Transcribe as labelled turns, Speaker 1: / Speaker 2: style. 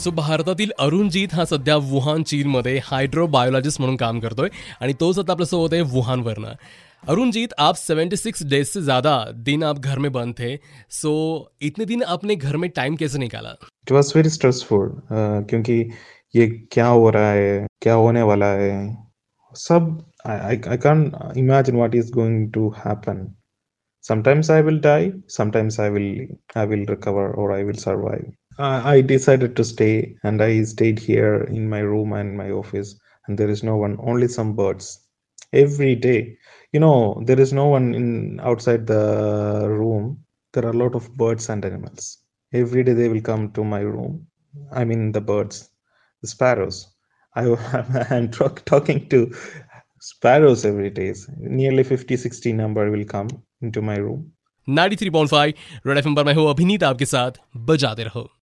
Speaker 1: सो भारतातील अरुणजीत हा सध्या वुहान चीनमध्ये हायड्रोबायोलॉजिस्ट म्हणून काम करतोय आणि तोच आता आपल्यासोबत आहे वुहानवरनं. अरुणजीत आप 76 डेज़ से ज़्यादा दिन आप घर में बंद थे सो so, इतने दिन आपने घर में टाइम कैसे निकाला?
Speaker 2: इट वॉज़ वेरी स्ट्रेसफुल क्योंकि ये क्या हो रहा है क्या होने वाला है सब I can imagine what is going to happen sometimes i will die sometimes i will i will recover or i will survive. I i decided to stay and i stayed here in my room and my office and there is no one only some birds every day you know there is no one in outside the room there are a lot of birds and animals every day they will come to my room i mean the birds the sparrows i am talk, talking to sparrows every day nearly 50 60 number will come into my room
Speaker 1: 93.5 Red FM पर मैं हूँ अभिनीत आपके साथ बजाते रहो